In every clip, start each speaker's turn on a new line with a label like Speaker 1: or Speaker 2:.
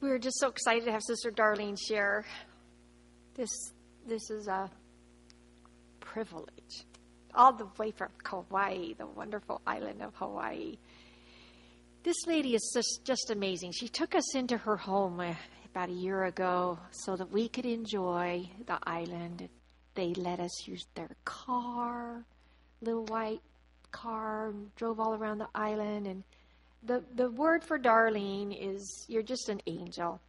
Speaker 1: we're just so excited to have Sister Darlene share. This this is a privilege, all the way from Kauai, the wonderful island of Hawaii. This lady is just just amazing. She took us into her home uh, about a year ago so that we could enjoy the island. They let us use their car, little white car, drove all around the island and the the word for Darlene is you're just an angel.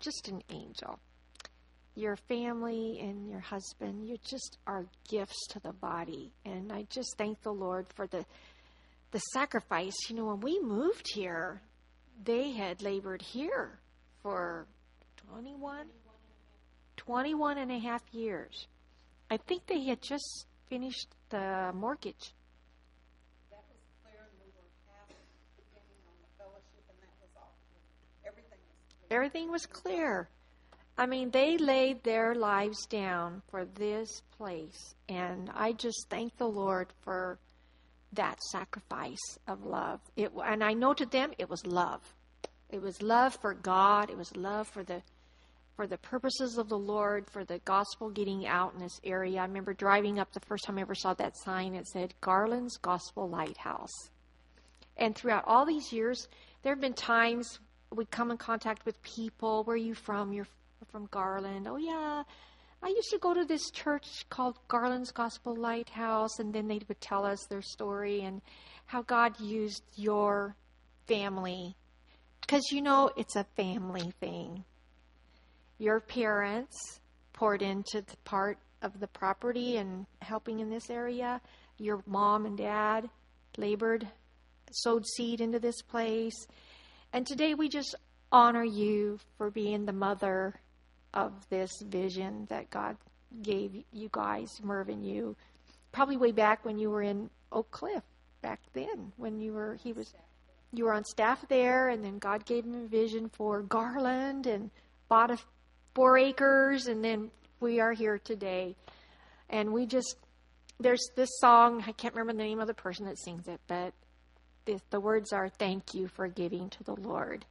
Speaker 1: Just an angel. Your family and your husband, you just are gifts to the body. And I just thank the Lord for the the sacrifice. You know, when we moved here, they had labored here for 21, 21 and a half years. I think they had just finished the mortgage Everything was clear. I mean, they laid their lives down for this place. And I just thank the Lord for that sacrifice of love. It, and I know to them it was love. It was love for God. It was love for the for the purposes of the Lord, for the gospel getting out in this area. I remember driving up the first time I ever saw that sign. It said Garland's Gospel Lighthouse. And throughout all these years, there have been times we come in contact with people. Where are you from? You're from Garland. Oh, yeah. I used to go to this church called Garland's Gospel Lighthouse, and then they would tell us their story and how God used your family. Because you know, it's a family thing. Your parents poured into the part of the property and helping in this area. Your mom and dad labored, sowed seed into this place. And today we just honor you for being the mother of this vision that God gave you guys, Mervin, you, probably way back when you were in Oak Cliff, back then when you were he was you were on staff there, and then God gave him a vision for Garland and bought a four acres, and then we are here today, and we just there's this song I can't remember the name of the person that sings it, but the, the words are thank you for giving to the Lord.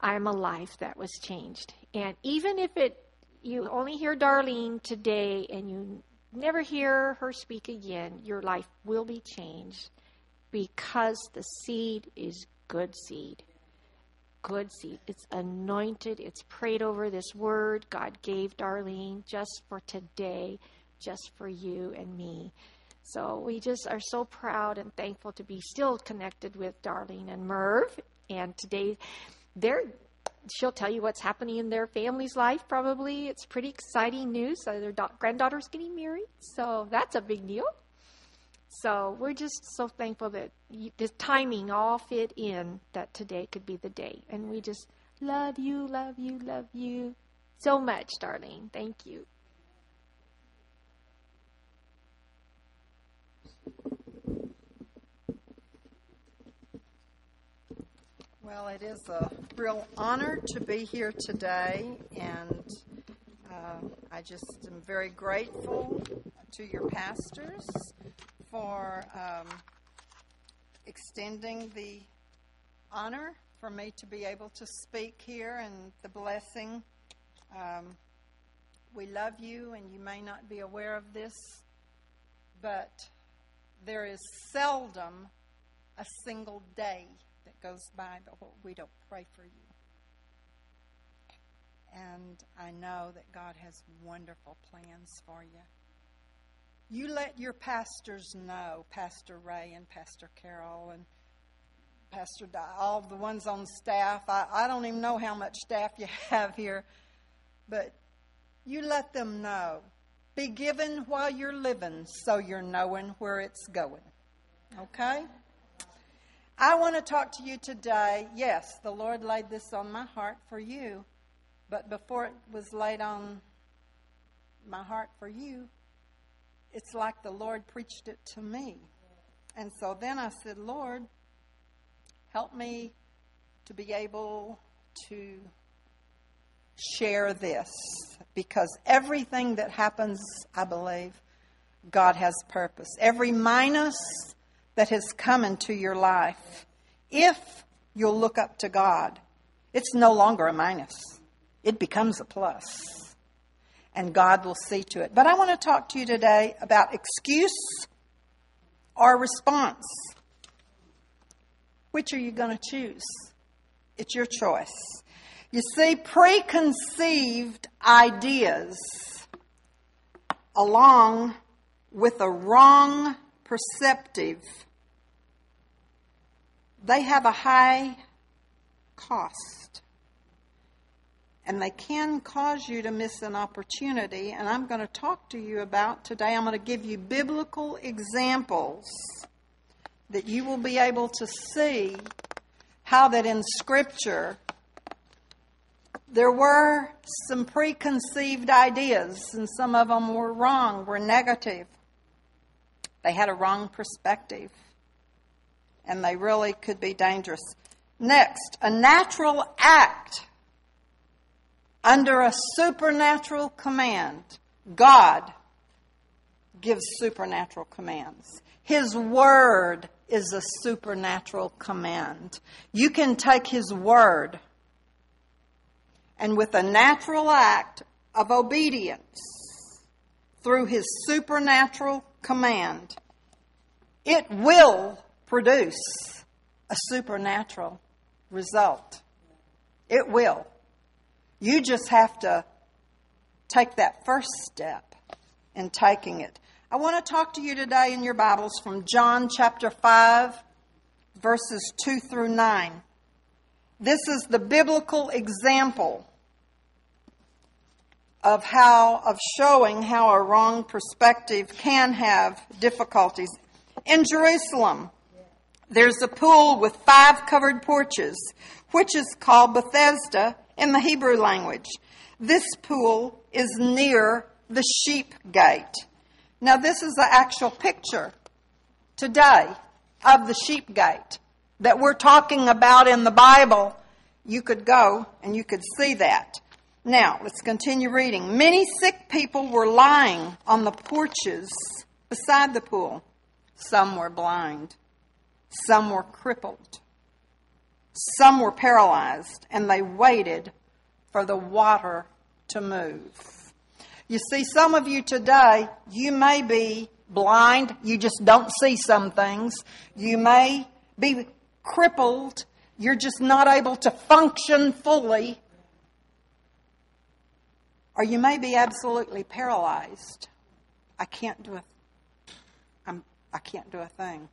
Speaker 1: I'm a life that was changed. And even if it you only hear Darlene today and you never hear her speak again, your life will be changed because the seed is good seed. Good seed. It's anointed. It's prayed over this word God gave Darlene just for today, just for you and me. So we just are so proud and thankful to be still connected with Darlene and Merv. And today, they're she'll tell you what's happening in their family's life. Probably it's pretty exciting news. Uh, their da- granddaughter's getting married, so that's a big deal. So we're just so thankful that you, the timing all fit in that today could be the day, and we just love you, love you, love you so much, Darlene. Thank you.
Speaker 2: Well, it is a real honor to be here today, and uh, I just am very grateful to your pastors for um, extending the honor for me to be able to speak here and the blessing. Um, we love you, and you may not be aware of this, but there is seldom a single day goes by but we don't pray for you. And I know that God has wonderful plans for you. You let your pastors know, Pastor Ray and Pastor Carol and Pastor Di, all the ones on staff. I, I don't even know how much staff you have here, but you let them know be given while you're living so you're knowing where it's going. Okay? I want to talk to you today. Yes, the Lord laid this on my heart for you, but before it was laid on my heart for you, it's like the Lord preached it to me. And so then I said, Lord, help me to be able to share this because everything that happens, I believe, God has purpose. Every minus that has come into your life, if you'll look up to God, It's no longer a minus, it becomes a. And God will see to it. But I want to talk to you today about excuse or response. Which are you going to choose? It's your choice. You see, preconceived ideas along with a wrong perceptive, they have a high cost. And they can cause you to miss an opportunity. And I'm going to talk to you about today. I'm going to give you biblical examples that you will be able to see how that in Scripture there were some preconceived ideas, and some of them were wrong, were negative. They had a wrong perspective, and they really could be dangerous. Next, a natural act under a supernatural command. God gives supernatural commands. His word is a supernatural command. You can take His word and with a natural act of obedience through His supernatural command, it will produce a supernatural result. It will. You just have to take that first step in taking it. I want to talk to you today in your Bibles from John chapter 5, verses 2 through 9. This is the biblical example of how of showing how a wrong perspective can have difficulties. In Jerusalem, there's a pool with five covered porches, which is called Bethesda in the Hebrew language. This pool is near the sheep gate. Now, this is the actual picture today of the sheep gate that we're talking about in the Bible. You could go and you could see that. Now, let's continue reading. Many sick people were lying on the porches beside the pool. Some were blind, some were crippled, some were paralyzed, and they waited for the water to move. You see, some of you today, you may be blind, you just don't see some things. You may be crippled, you're just not able to function fully or you may be absolutely paralyzed. I can't do a I'm I can't do a thing.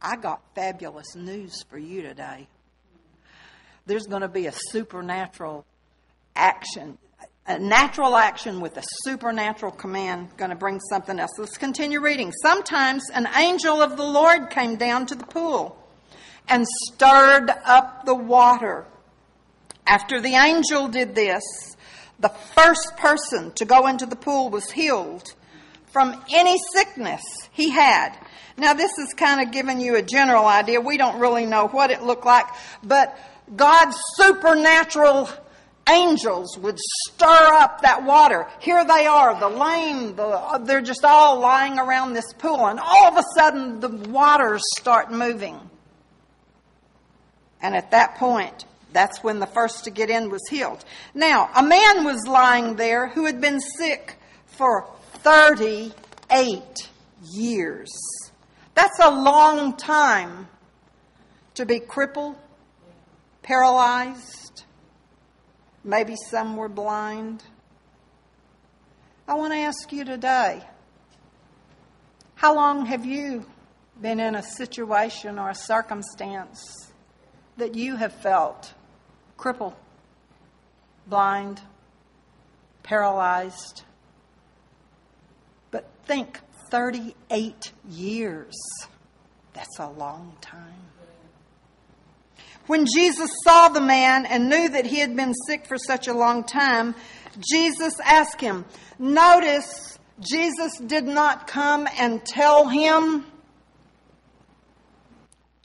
Speaker 2: I got fabulous news for you today. There's going to be a supernatural action, a natural action with a supernatural command going to bring something else. Let's continue reading. Sometimes an angel of the Lord came down to the pool and stirred up the water. After the angel did this, the first person to go into the pool was healed from any sickness he had. Now, this is kind of giving you a general idea. We don't really know what it looked like, but God's supernatural angels would stir up that water. Here they are, the lame, the, they're just all lying around this pool, and all of a sudden the waters start moving. And at that point, that's when the first to get in was healed. Now, a man was lying there who had been sick for 38 years. That's a long time to be crippled, paralyzed. Maybe some were blind. I want to ask you today how long have you been in a situation or a circumstance that you have felt crippled, blind, paralyzed. But think 38 years. That's a long time. When Jesus saw the man and knew that he had been sick for such a long time, Jesus asked him. Notice, Jesus did not come and tell him.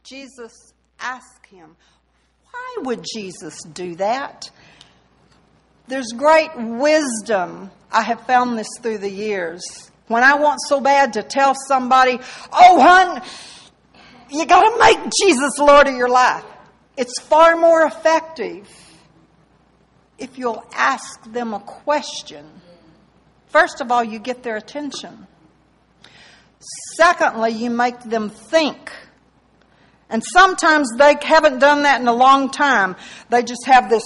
Speaker 2: Jesus asked him, why would Jesus do that? There's great wisdom. I have found this through the years. When I want so bad to tell somebody, oh, hun, you got to make Jesus Lord of your life. It's far more effective if you'll ask them a question. First of all, you get their attention. Secondly, you make them think. And sometimes they haven't done that in a long time. They just have this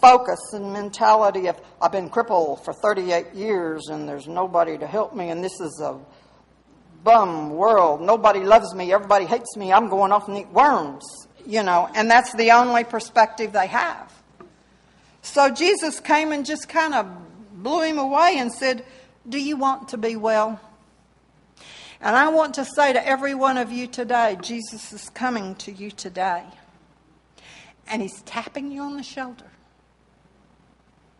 Speaker 2: focus and mentality of, I've been crippled for 38 years and there's nobody to help me, and this is a bum world. Nobody loves me. Everybody hates me. I'm going off and eat worms, you know, and that's the only perspective they have. So Jesus came and just kind of blew him away and said, Do you want to be well? And I want to say to every one of you today, Jesus is coming to you today. And he's tapping you on the shoulder.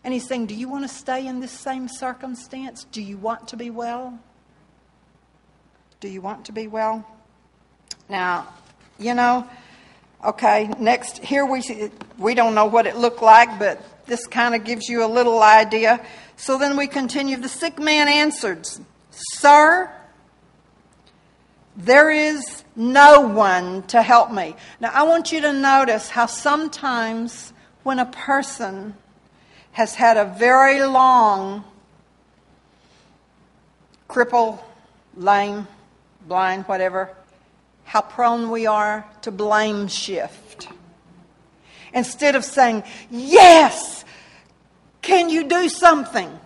Speaker 2: And he's saying, Do you want to stay in this same circumstance? Do you want to be well? Do you want to be well? Now, you know, okay, next, here we, see, we don't know what it looked like, but this kind of gives you a little idea. So then we continue. The sick man answered, Sir, there is no one to help me. Now, I want you to notice how sometimes when a person has had a very long cripple, lame, blind, whatever, how prone we are to blame shift. Instead of saying, Yes, can you do something?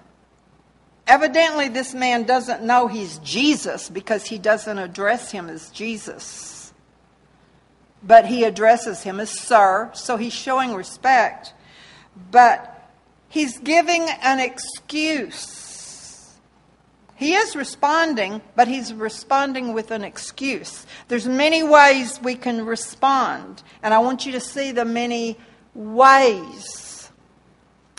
Speaker 2: Evidently, this man doesn't know he's Jesus because he doesn't address him as Jesus. But he addresses him as Sir, so he's showing respect. But he's giving an excuse. He is responding, but he's responding with an excuse. There's many ways we can respond, and I want you to see the many ways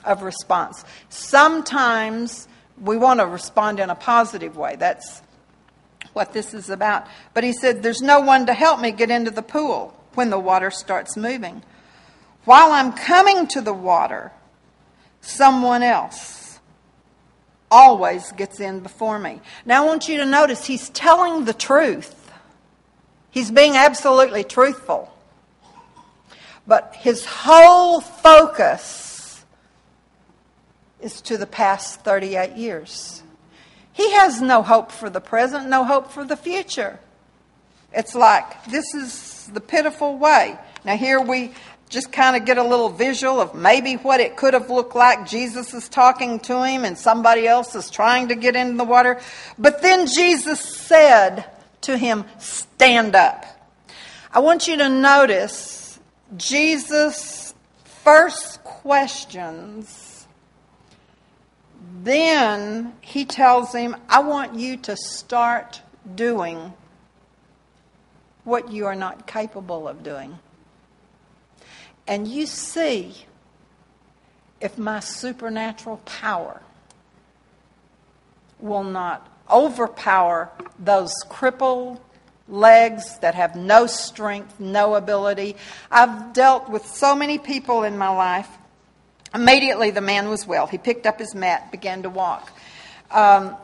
Speaker 2: of response. Sometimes we want to respond in a positive way. That's what this is about. But he said, There's no one to help me get into the pool when the water starts moving. While I'm coming to the water, someone else always gets in before me. Now, I want you to notice he's telling the truth, he's being absolutely truthful. But his whole focus is to the past 38 years. He has no hope for the present, no hope for the future. It's like this is the pitiful way. Now, here we just kind of get a little visual of maybe what it could have looked like. Jesus is talking to him, and somebody else is trying to get into the water. But then Jesus said to him, Stand up. I want you to notice Jesus' first questions then he tells him, I want you to start doing what you are not capable of doing. And you see if my supernatural power will not overpower those crippled legs that have no strength, no ability. I've dealt with so many people in my life Immediately, the man was well. He picked up his mat, began to walk. Um,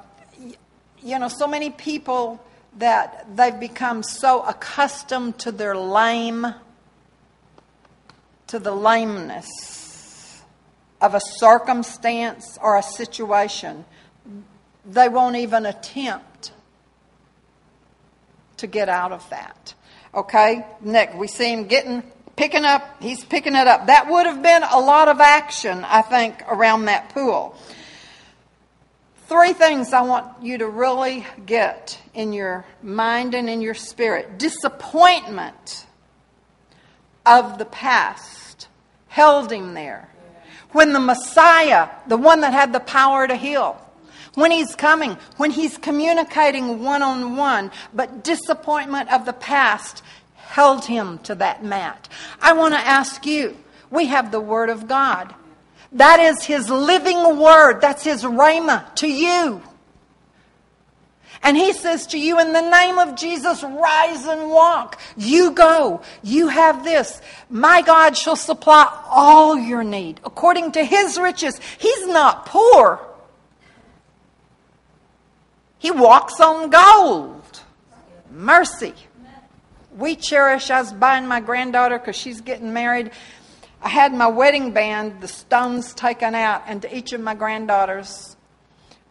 Speaker 2: you know, so many people that they've become so accustomed to their lame, to the lameness of a circumstance or a situation, they won't even attempt to get out of that. Okay? Nick, we see him getting picking up, he's picking it up. That would have been a lot of action, I think, around that pool. Three things I want you to really get in your mind and in your spirit disappointment of the past held him there. When the Messiah, the one that had the power to heal, when he's coming, when he's communicating one on one, but disappointment of the past held him to that mat. I want to ask you we have the Word of God. That is His living Word. That's His Rhema to you. And He says to you, in the name of Jesus, rise and walk. You go. You have this. My God shall supply all your need according to His riches. He's not poor. He walks on gold. Mercy we cherish us buying my granddaughter because she's getting married. I had my wedding band, the stones taken out, and to each of my granddaughters,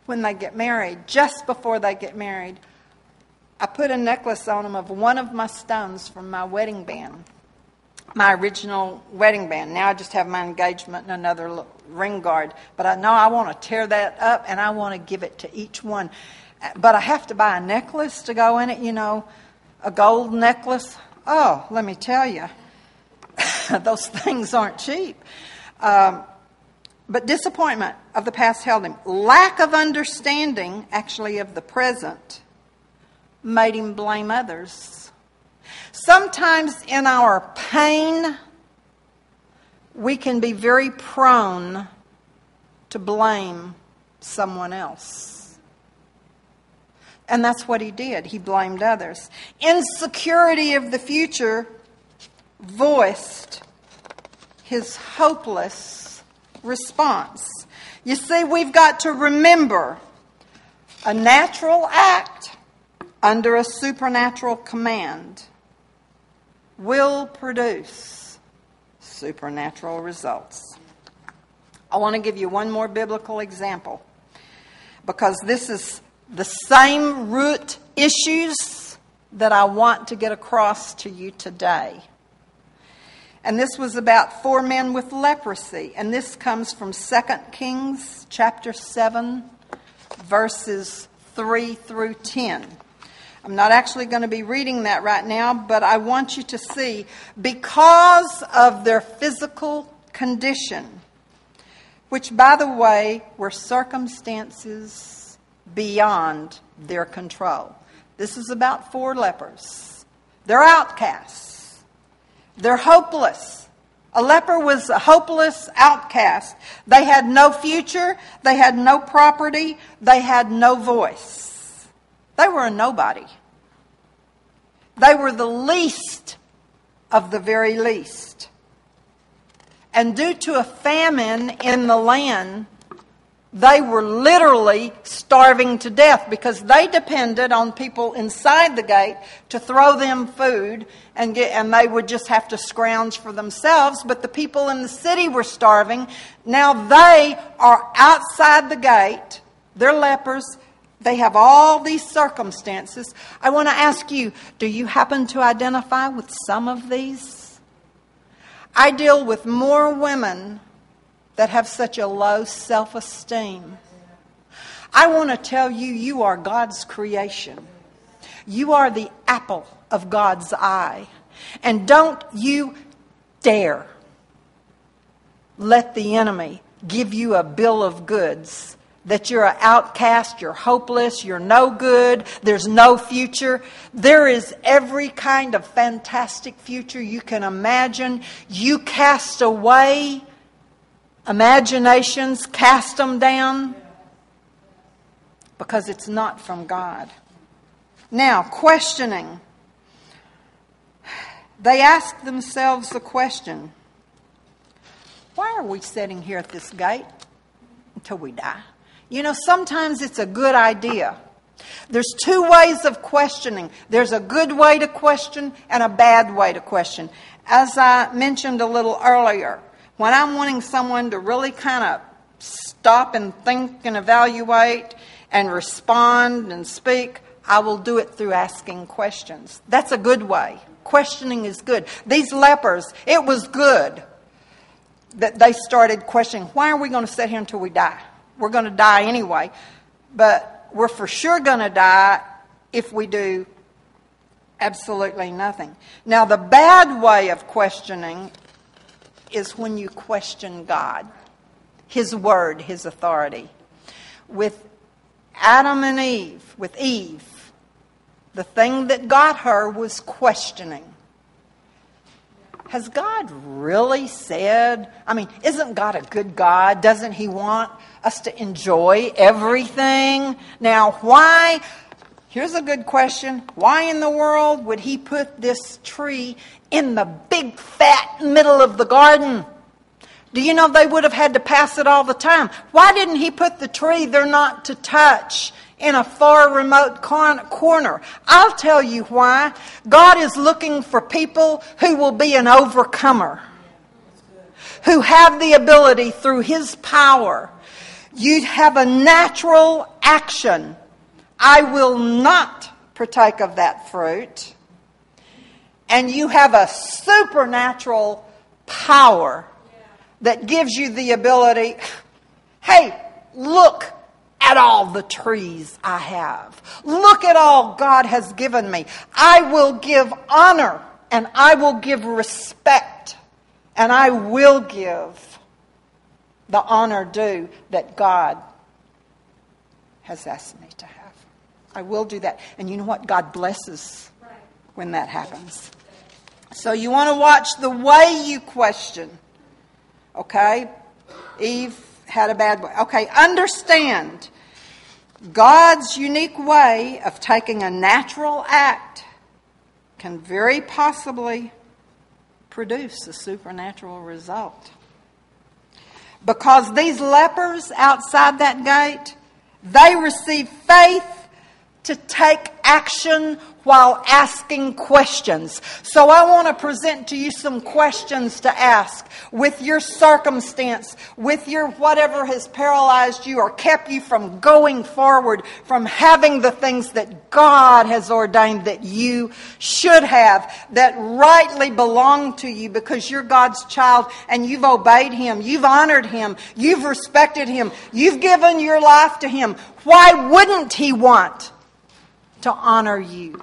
Speaker 2: when they get married, just before they get married, I put a necklace on them of one of my stones from my wedding band, my original wedding band. Now I just have my engagement and another ring guard. But I know I want to tear that up and I want to give it to each one. But I have to buy a necklace to go in it, you know, a gold necklace. Oh, let me tell you. Those things aren't cheap. Um, but disappointment of the past held him. Lack of understanding, actually, of the present made him blame others. Sometimes in our pain, we can be very prone to blame someone else. And that's what he did. He blamed others. Insecurity of the future voiced his hopeless response. You see, we've got to remember a natural act under a supernatural command will produce supernatural results. I want to give you one more biblical example because this is the same root issues that I want to get across to you today. And this was about four men with leprosy. And this comes from 2 Kings chapter 7, verses 3 through 10. I'm not actually going to be reading that right now, but I want you to see because of their physical condition, which, by the way, were circumstances beyond their control. This is about four lepers. They're outcasts. They're hopeless. A leper was a hopeless outcast. They had no future, they had no property, they had no voice. They were a nobody. They were the least of the very least. And due to a famine in the land, they were literally starving to death because they depended on people inside the gate to throw them food and get, and they would just have to scrounge for themselves. But the people in the city were starving. Now they are outside the gate. They're lepers. They have all these circumstances. I want to ask you do you happen to identify with some of these? I deal with more women that have such a low self esteem. I want to tell you, you are God's creation. You are the apple of God's eye. And don't you dare let the enemy give you a bill of goods that you're an outcast, you're hopeless, you're no good, there's no future. There is every kind of fantastic future you can imagine. You cast away imaginations, cast them down because it's not from God. Now, questioning. They ask themselves the question why are we sitting here at this gate until we die? You know, sometimes it's a good idea. There's two ways of questioning there's a good way to question and a bad way to question. As I mentioned a little earlier, when I'm wanting someone to really kind of stop and think and evaluate and respond and speak, I will do it through asking questions. That's a good way. Questioning is good. These lepers, it was good that they started questioning why are we going to sit here until we die? We're going to die anyway, but we're for sure going to die if we do absolutely nothing. Now, the bad way of questioning is when you question God, His word, His authority. With Adam and Eve, with Eve, the thing that got her was questioning. Has God really said? I mean, isn't God a good God? Doesn't He want us to enjoy everything? Now, why? Here's a good question. Why in the world would He put this tree in the big fat middle of the garden. Do you know they would have had to pass it all the time? Why didn't he put the tree they're not to touch in a far remote corner? I'll tell you why. God is looking for people who will be an overcomer. who have the ability through His power. You'd have a natural action. I will not partake of that fruit. And you have a supernatural power that gives you the ability hey, look at all the trees I have. Look at all God has given me. I will give honor and I will give respect and I will give the honor due that God has asked me to have. I will do that. And you know what? God blesses when that happens. So you want to watch the way you question. Okay? Eve had a bad way. Okay, understand God's unique way of taking a natural act can very possibly produce a supernatural result. Because these lepers outside that gate, they received faith to take action while asking questions. So I want to present to you some questions to ask with your circumstance, with your whatever has paralyzed you or kept you from going forward, from having the things that God has ordained that you should have, that rightly belong to you because you're God's child and you've obeyed Him, you've honored Him, you've respected Him, you've given your life to Him. Why wouldn't He want to honor you?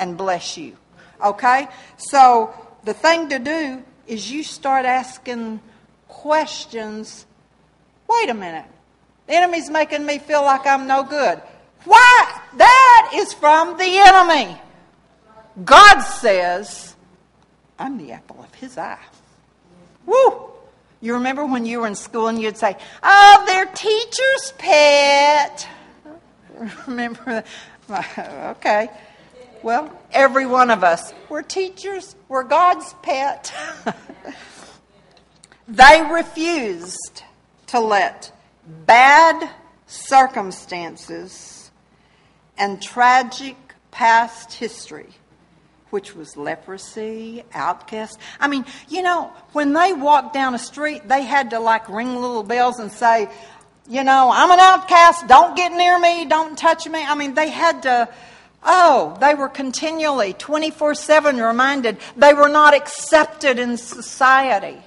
Speaker 2: and bless you. Okay? So the thing to do is you start asking questions. Wait a minute. The enemy's making me feel like I'm no good. Why? That is from the enemy. God says, I'm the apple of his eye. Woo! You remember when you were in school and you'd say, Oh, they're teacher's pet. Remember? That. Okay. Well, every one of us. We're teachers, we're God's pet. they refused to let bad circumstances and tragic past history, which was leprosy, outcast. I mean, you know, when they walked down a street, they had to like ring little bells and say, you know, I'm an outcast, don't get near me, don't touch me. I mean, they had to Oh, they were continually 24 7 reminded they were not accepted in society.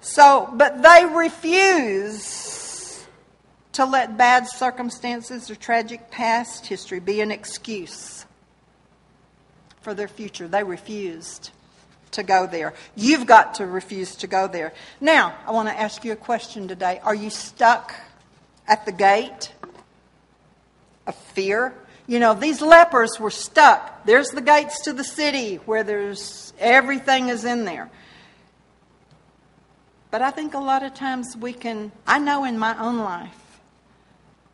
Speaker 2: So, but they refuse to let bad circumstances or tragic past history be an excuse for their future. They refused to go there. You've got to refuse to go there. Now, I want to ask you a question today. Are you stuck at the gate? of fear. You know, these lepers were stuck. There's the gates to the city where there's everything is in there. But I think a lot of times we can, I know in my own life,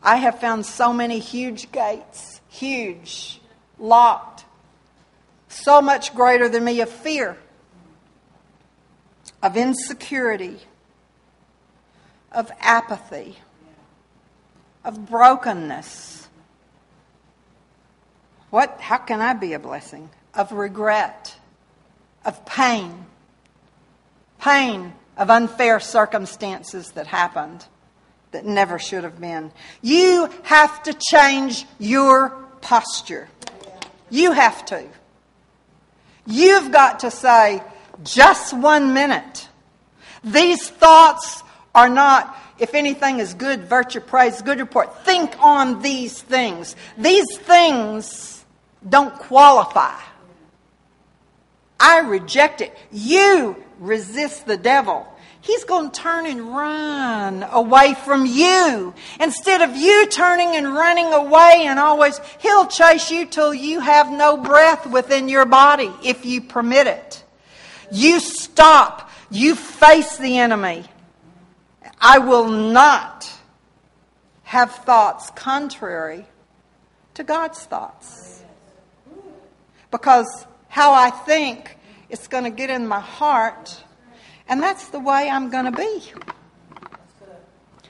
Speaker 2: I have found so many huge gates, huge, locked, so much greater than me of fear, of insecurity, of apathy, of brokenness what, how can I be a blessing? Of regret, of pain, pain of unfair circumstances that happened that never should have been. You have to change your posture. You have to. You've got to say, just one minute. These thoughts are not if anything is good, virtue, praise, good report. Think on these things. These things don't qualify. I reject it. You resist the devil. He's going to turn and run away from you. Instead of you turning and running away and always, he'll chase you till you have no breath within your body if you permit it. You stop. You face the enemy. I will not have thoughts contrary to God's thoughts because how I think it's going to get in my heart, and that's the way I'm going to be.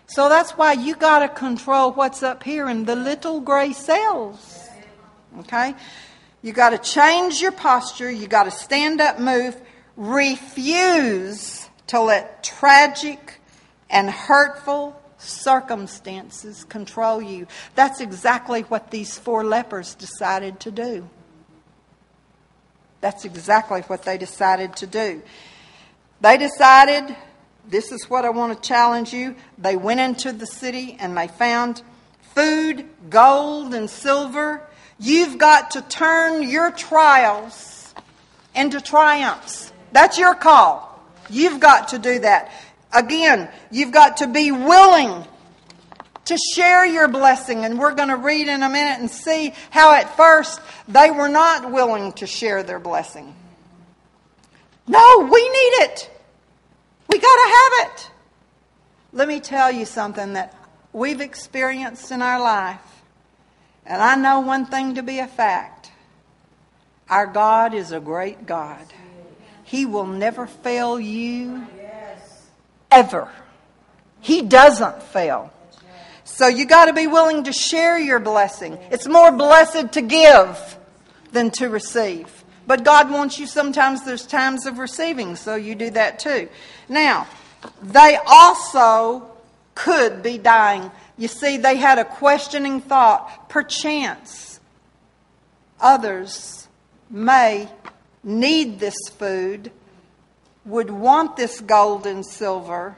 Speaker 2: So that's why you got to control what's up here in the little gray cells. Okay? You got to change your posture, you got to stand up, move, refuse to let tragic and hurtful circumstances control you. That's exactly what these four lepers decided to do. That's exactly what they decided to do. They decided, this is what I want to challenge you. They went into the city and they found food, gold, and silver. You've got to turn your trials into triumphs. That's your call. You've got to do that. Again, you've got to be willing to share your blessing. And we're going to read in a minute and see how at first they were not willing to share their blessing. No, we need it. We got to have it. Let me tell you something that we've experienced in our life. And I know one thing to be a fact our God is a great God. He will never fail you, ever. He doesn't fail. So you got to be willing to share your blessing. It's more blessed to give than to receive. But God wants you sometimes, there's times of receiving, so you do that too. Now, they also could be dying. You see, they had a questioning thought. Perchance, others may need this food, would want this gold and silver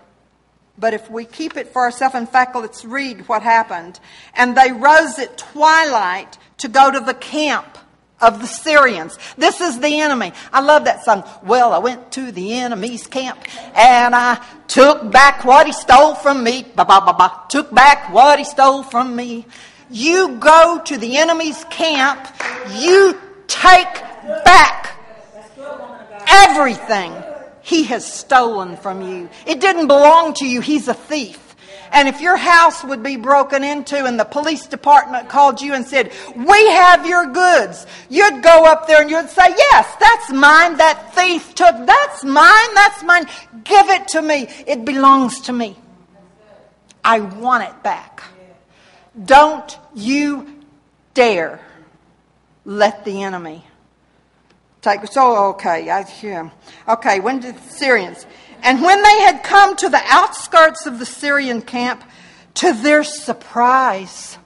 Speaker 2: but if we keep it for ourselves, in fact, let's read what happened. And they rose at twilight to go to the camp of the Syrians. This is the enemy. I love that song. Well, I went to the enemy's camp and I took back what he stole from me. Ba ba ba ba. Took back what he stole from me. You go to the enemy's camp, you take back everything he has stolen from you. It didn't belong to you. He's a thief. And if your house would be broken into and the police department called you and said, We have your goods, you'd go up there and you'd say, Yes, that's mine. That thief took, that's mine, that's mine. Give it to me. It belongs to me. I want it back. Don't you dare let the enemy Take, so, okay, I hear. Okay, when did the Syrians? And when they had come to the outskirts of the Syrian camp, to their surprise,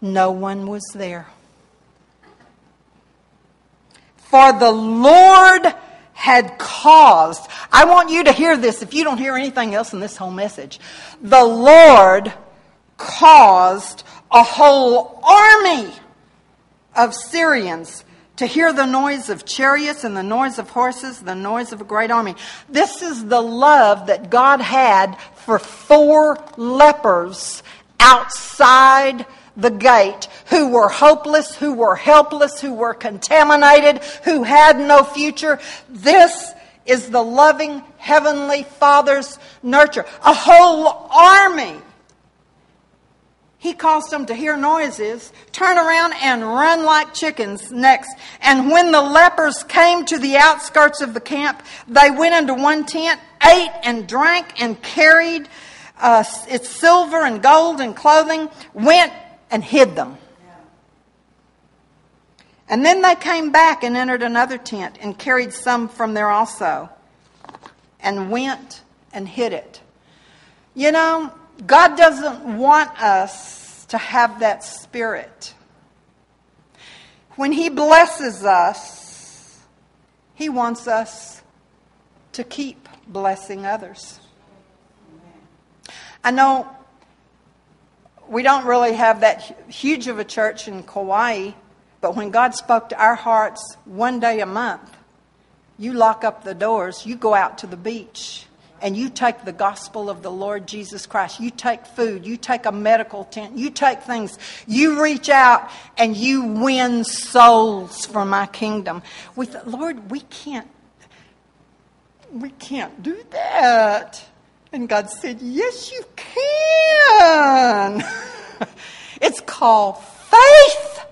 Speaker 2: no one was there. For the Lord had caused, I want you to hear this if you don't hear anything else in this whole message. The Lord caused a whole army of Syrians to hear the noise of chariots and the noise of horses, the noise of a great army. This is the love that God had for four lepers outside the gate who were hopeless, who were helpless, who were contaminated, who had no future. This is the loving Heavenly Father's nurture. A whole army he caused them to hear noises, turn around and run like chickens next. And when the lepers came to the outskirts of the camp, they went into one tent, ate and drank, and carried uh, its silver and gold and clothing, went and hid them. And then they came back and entered another tent and carried some from there also, and went and hid it. You know, God doesn't want us to have that spirit. When He blesses us, He wants us to keep blessing others. I know we don't really have that huge of a church in Kauai, but when God spoke to our hearts one day a month, you lock up the doors, you go out to the beach, and you take the gospel of the Lord Jesus Christ, you take food, you take a medical tent, you take things, you reach out and you win souls for my kingdom. We thought, Lord, we can't, we can't do that. And God said, Yes, you can. it's called faith.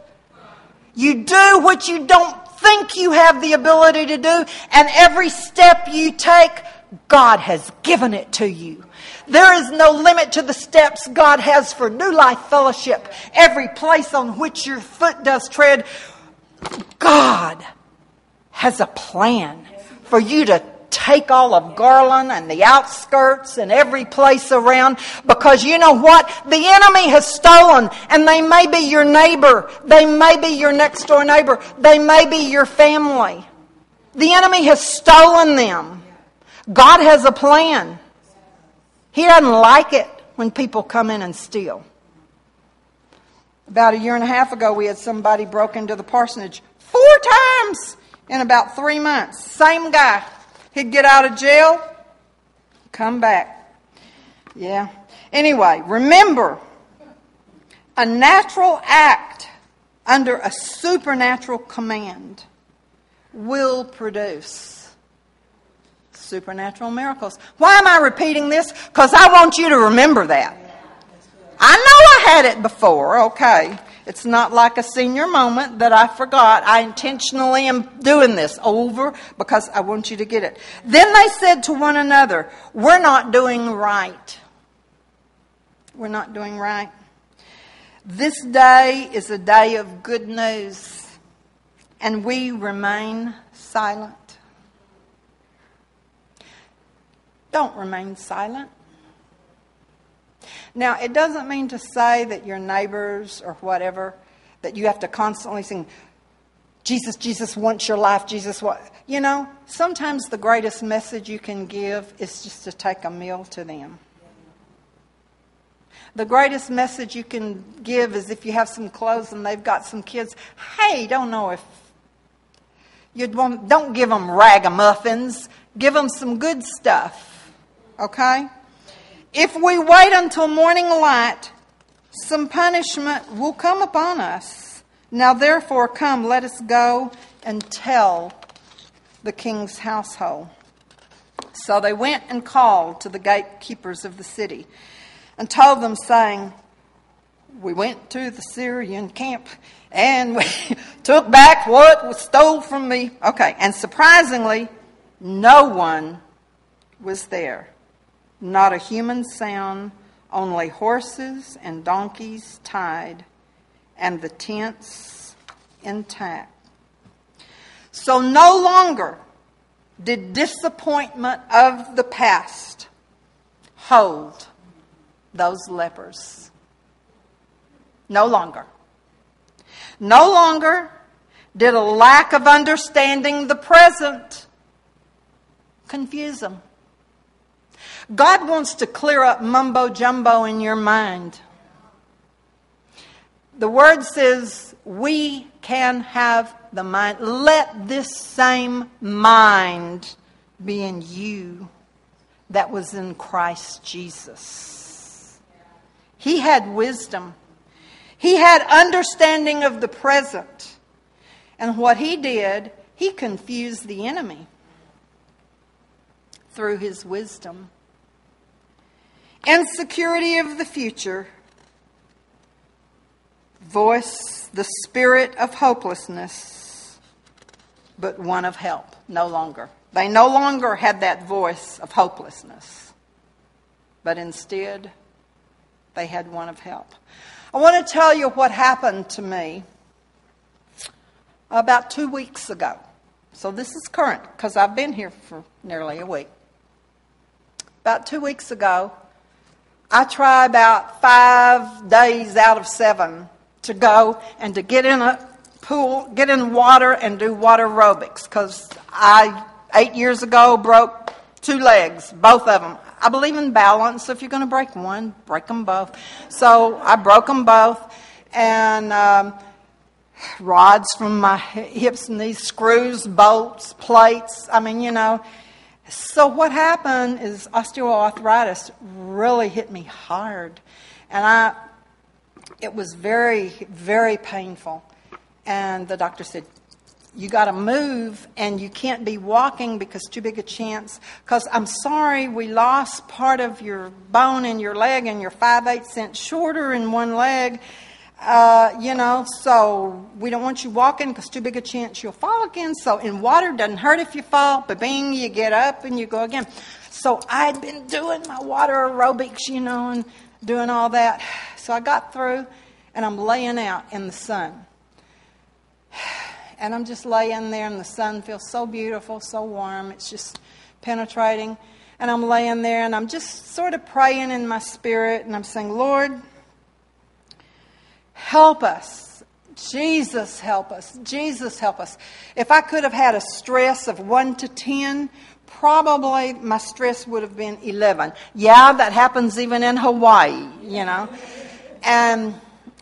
Speaker 2: You do what you don't think you have the ability to do, and every step you take, God has given it to you. There is no limit to the steps God has for New Life Fellowship. Every place on which your foot does tread, God has a plan for you to take all of Garland and the outskirts and every place around because you know what? The enemy has stolen and they may be your neighbor. They may be your next door neighbor. They may be your family. The enemy has stolen them. God has a plan. He doesn't like it when people come in and steal. About a year and a half ago, we had somebody broke into the parsonage four times in about three months. Same guy. He'd get out of jail, come back. Yeah. Anyway, remember a natural act under a supernatural command will produce supernatural miracles. Why am I repeating this? Because I want you to remember that. I know I had it before, okay. It's not like a senior moment that I forgot. I intentionally am doing this over because I want you to get it. Then they said to one another, We're not doing right. We're not doing right. This day is a day of good news, and we remain silent. Don't remain silent. Now, it doesn't mean to say that your neighbors or whatever, that you have to constantly sing, Jesus, Jesus wants your life, Jesus what you know, sometimes the greatest message you can give is just to take a meal to them. The greatest message you can give is if you have some clothes and they've got some kids. Hey, don't know if you'd want, don't give them ragamuffins. Give them some good stuff. Okay? If we wait until morning light, some punishment will come upon us. Now, therefore, come, let us go and tell the king's household. So they went and called to the gatekeepers of the city and told them, saying, We went to the Syrian camp and we took back what was stole from me. Okay, and surprisingly, no one was there not a human sound, only horses and donkeys tied, and the tents intact. So no longer did disappointment of the past hold those lepers. No longer. No longer did a lack of understanding the present confuse them. God wants to clear up mumbo jumbo in your mind. The word says we can have the mind. Let this same mind be in you that was in Christ Jesus. He had wisdom, he had understanding of the present. And what he did, he confused the enemy through his wisdom insecurity of the future, voice the spirit of hopelessness, but one of help, no longer. They no longer had that voice of hopelessness, but instead they had one of help. I want to tell you what happened to me about two weeks ago. So this is current because I've been here for nearly a week. About two weeks ago, I try about five days out of seven to go and to get in a pool, get in water and do water aerobics because I, eight years ago, broke two legs, both of them. I believe in balance. If you're going to break one, break them both. So I broke them both. And um, rods from my hips and knees, screws, bolts, plates. I mean, you know, so what happened is osteoarthritis really hit me hard, and I it was very very painful. And the doctor said, "You got to move, and you can't be walking because too big a chance. Because I'm sorry, we lost part of your bone in your leg, and you're five eighths inch shorter in one leg." Uh, you know, so we don't want you walking because too big a chance you'll fall again. So in water doesn't hurt if you fall, but bing, you get up and you go again. So I'd been doing my water aerobics, you know, and doing all that. So I got through and I'm laying out in the sun. And I'm just laying there, and the sun feels so beautiful, so warm. It's just penetrating. And I'm laying there, and I'm just sort of praying in my spirit, and I'm saying, Lord, help us. Jesus, help us. Jesus, help us. If I could have had a stress of 1 to 10, probably my stress would have been 11. Yeah, that happens even in Hawaii, you know. And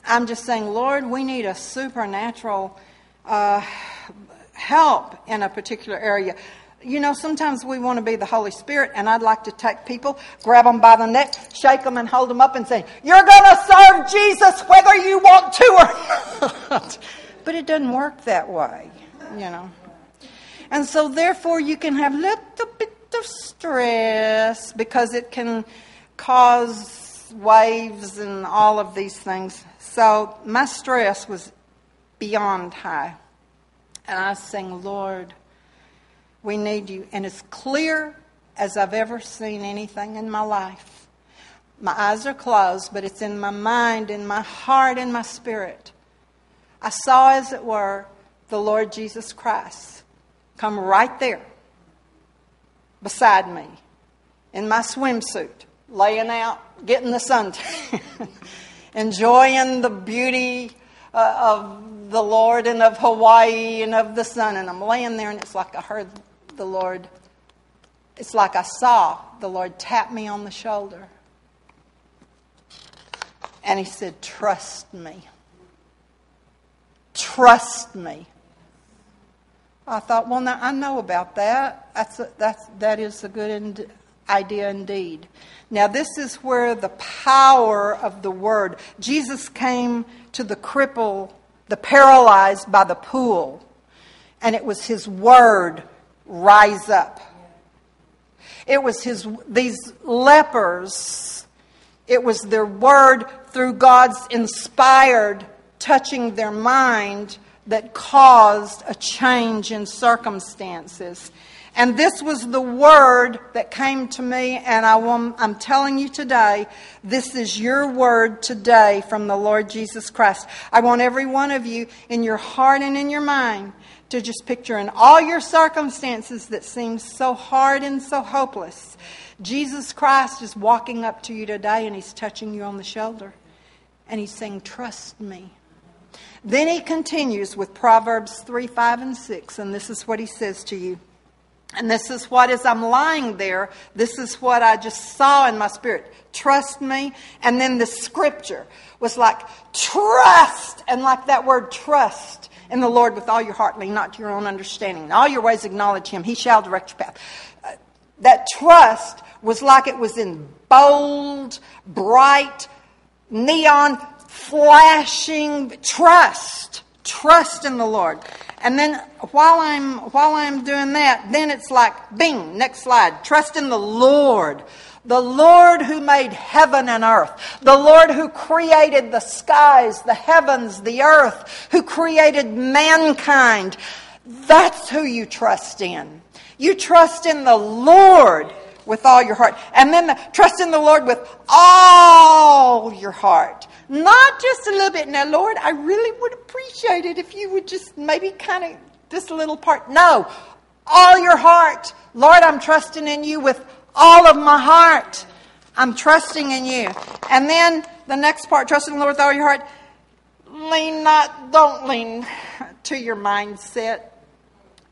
Speaker 2: I'm just saying, Lord, we need a supernatural uh, help in a particular area. You know, sometimes we want to be the Holy Spirit, and I'd like to take people, grab them by the neck, shake them, and hold them up and say, You're going to serve Jesus whether you want to or not. but it doesn't work that way, you know. And so, therefore, you can have a little bit of stress because it can cause waves and all of these things. So, my stress was beyond high. And I saying, Lord, we need you. And as clear as I've ever seen anything in my life. My eyes are closed, but it's in my mind, in my heart, in my spirit. I saw, as it were, the Lord Jesus Christ come right there beside me in my swimsuit, laying out, getting the sun, enjoying the beauty uh, of the Lord and of Hawaii and of the sun. And I'm laying there, and it's like I heard the Lord, it's like I saw the Lord tap me on the shoulder. And He said, Trust me. Trust me. I thought, well, now I know about that. That's a, that's that is a good idea indeed. Now, this is where the power of the word. Jesus came to the cripple, the paralyzed by the pool, and it was his word, rise up. It was his these lepers. It was their word through God's inspired touching their mind that caused a change in circumstances. And this was the word that came to me, and I I'm telling you today, this is your word today from the Lord Jesus Christ. I want every one of you in your heart and in your mind to just picture in all your circumstances that seem so hard and so hopeless. Jesus Christ is walking up to you today and he's touching you on the shoulder. And he's saying, Trust me. Then he continues with Proverbs 3, 5, and 6, and this is what he says to you. And this is what, as I'm lying there, this is what I just saw in my spirit. Trust me. And then the scripture was like, trust. And like that word trust in the Lord with all your heart, lean not to your own understanding. In all your ways acknowledge him. He shall direct your path. Uh, that trust was like it was in bold, bright, neon, flashing trust. Trust in the Lord. And then while I'm while I'm doing that, then it's like bing, next slide. Trust in the Lord. The Lord who made heaven and earth. The Lord who created the skies, the heavens, the earth, who created mankind. That's who you trust in. You trust in the Lord with all your heart. And then the, trust in the Lord with all your heart. Not just a little bit. Now, Lord, I really would appreciate it if you would just maybe kind of this little part. No, all your heart. Lord, I'm trusting in you with all of my heart. I'm trusting in you. And then the next part, trust in the Lord with all your heart. Lean not, don't lean to your mindset.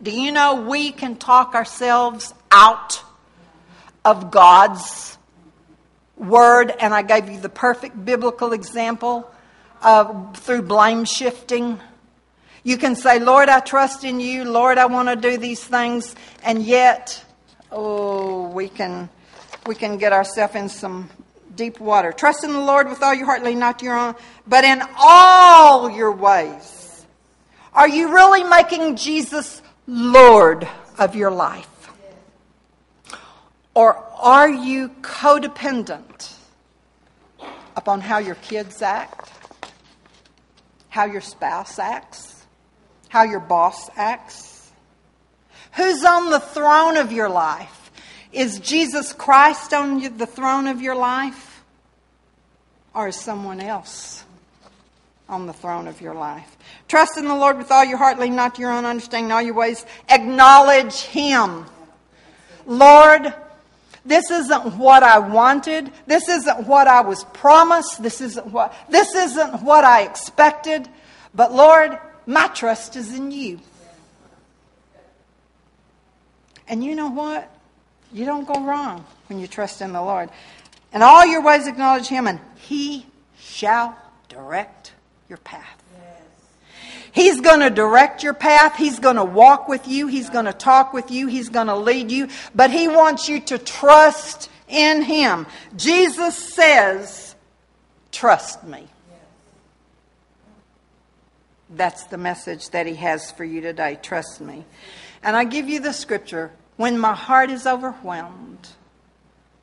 Speaker 2: Do you know we can talk ourselves out of God's word, and I gave you the perfect biblical example of through blame shifting. You can say, Lord, I trust in you. Lord, I want to do these things. And yet, oh, we can, we can get ourselves in some deep water. Trust in the Lord with all your heart, lean not to your own, but in all your ways. Are you really making Jesus Lord of your life? Or are you codependent upon how your kids act, how your spouse acts, how your boss acts? Who's on the throne of your life? Is Jesus Christ on the throne of your life? Or is someone else? on the throne of your life. Trust in the Lord with all your heart, lean not to your own understanding, all your ways. Acknowledge Him. Lord, this isn't what I wanted. This isn't what I was promised. This isn't what, this isn't what I expected. But Lord, my trust is in you. And you know what? You don't go wrong when you trust in the Lord. And all your ways acknowledge Him, and He shall direct your path. He's going to direct your path. He's going to walk with you. He's going to talk with you. He's going to lead you. But He wants you to trust in Him. Jesus says, Trust me. That's the message that He has for you today. Trust me. And I give you the scripture when my heart is overwhelmed.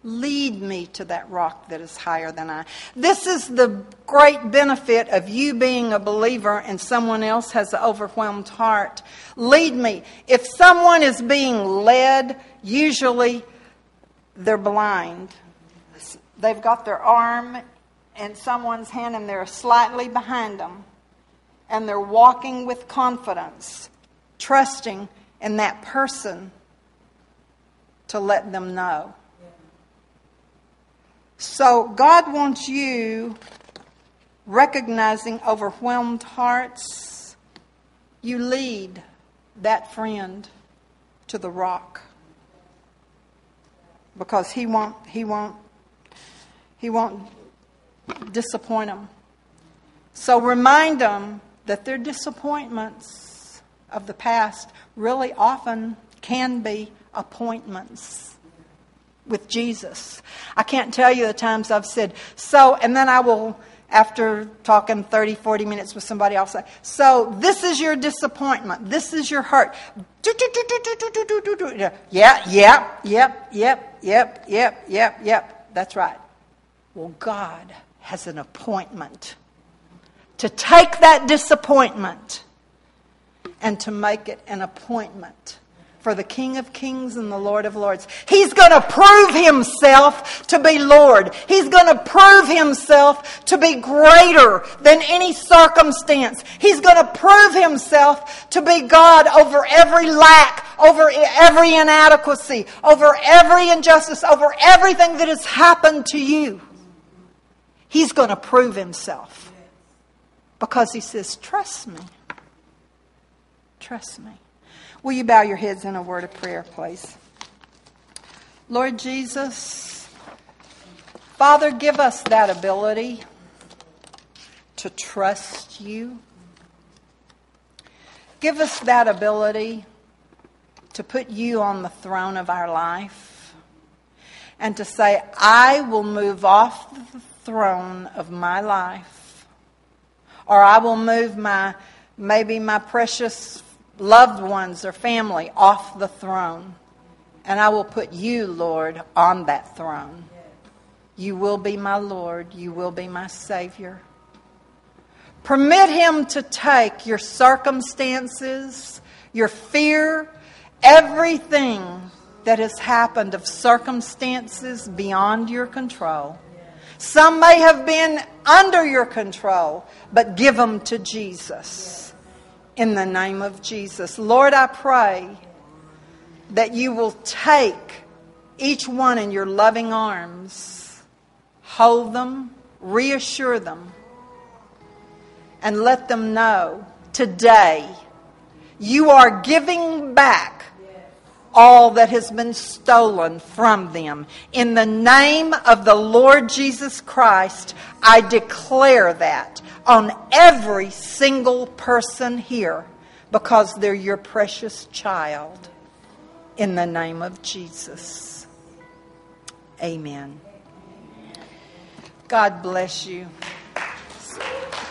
Speaker 2: Lead me to that rock that is higher than I. This is the great benefit of you being a believer and someone else has an overwhelmed heart. Lead me. If someone is being led, usually they're blind. They've got their arm in someone's hand and they're slightly behind them. And they're walking with confidence, trusting in that person to let them know. So God wants you recognizing overwhelmed hearts. You lead that friend to the rock because he won't he won't he won't disappoint them. So remind them that their disappointments of the past really often can be appointments with Jesus. I can't tell you the times I've said, so, and then I will, after talking 30, 40 minutes with somebody, I'll say, so this is your disappointment. This is your hurt. Yeah, yep, yep, yep, yep, yep, yep, yep. That's right. Well, God has an appointment to take that disappointment and to make it an appointment for the King of Kings and the Lord of Lords. He's going to prove himself to be Lord. He's going to prove himself to be greater than any circumstance. He's going to prove himself to be God over every lack, over every inadequacy, over every injustice, over everything that has happened to you. He's going to prove himself because he says, Trust me. Trust me. Will you bow your heads in a word of prayer, please? Lord Jesus, Father, give us that ability to trust you. Give us that ability to put you on the throne of our life and to say, I will move off the throne of my life, or I will move my maybe my precious loved ones or family off the throne. And I will put you, Lord, on that throne. You will be my Lord. You will be my Savior. Permit Him to take your circumstances, your fear, everything that has happened of circumstances beyond your control. Some may have been under your control, but give them to Jesus in the name of Jesus. Lord, I pray that you will take each one in your loving arms, hold them, reassure them, and let them know today you are giving back all that has been stolen from them. In the name of the Lord Jesus Christ, I declare that on every single person here because they're your precious child. In the name of Jesus. Amen. God bless you.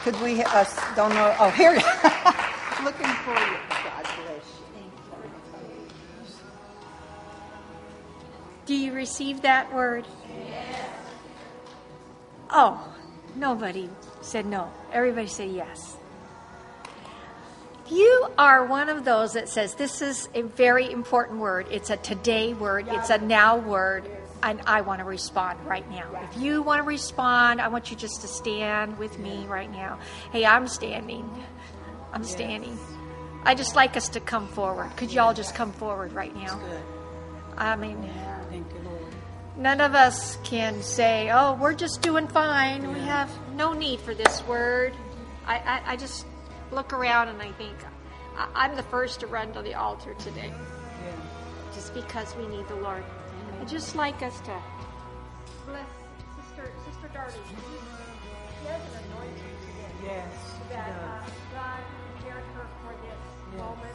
Speaker 2: Could we, uh, don't know, oh, here, looking
Speaker 1: Do you receive that word? Yes. Oh, nobody said no. Everybody said yes. You are one of those that says this is a very important word. It's a today word, it's a now word. and I want to respond right now. If you want to respond, I want you just to stand with me right now. Hey, I'm standing. I'm standing. I just like us to come forward. Could y'all just come forward right now?
Speaker 3: Good.
Speaker 1: I mean,
Speaker 3: you.
Speaker 1: None of us can say, "Oh, we're just doing fine. We have no need for this word." I, I, I just look around and I think I, I'm the first to run to the altar today,
Speaker 3: Yeah.
Speaker 1: just because we need the Lord. I just like us to bless Sister Sister Darby. She has an anointing today
Speaker 3: Yes.
Speaker 1: that uh. God prepared her for this moment,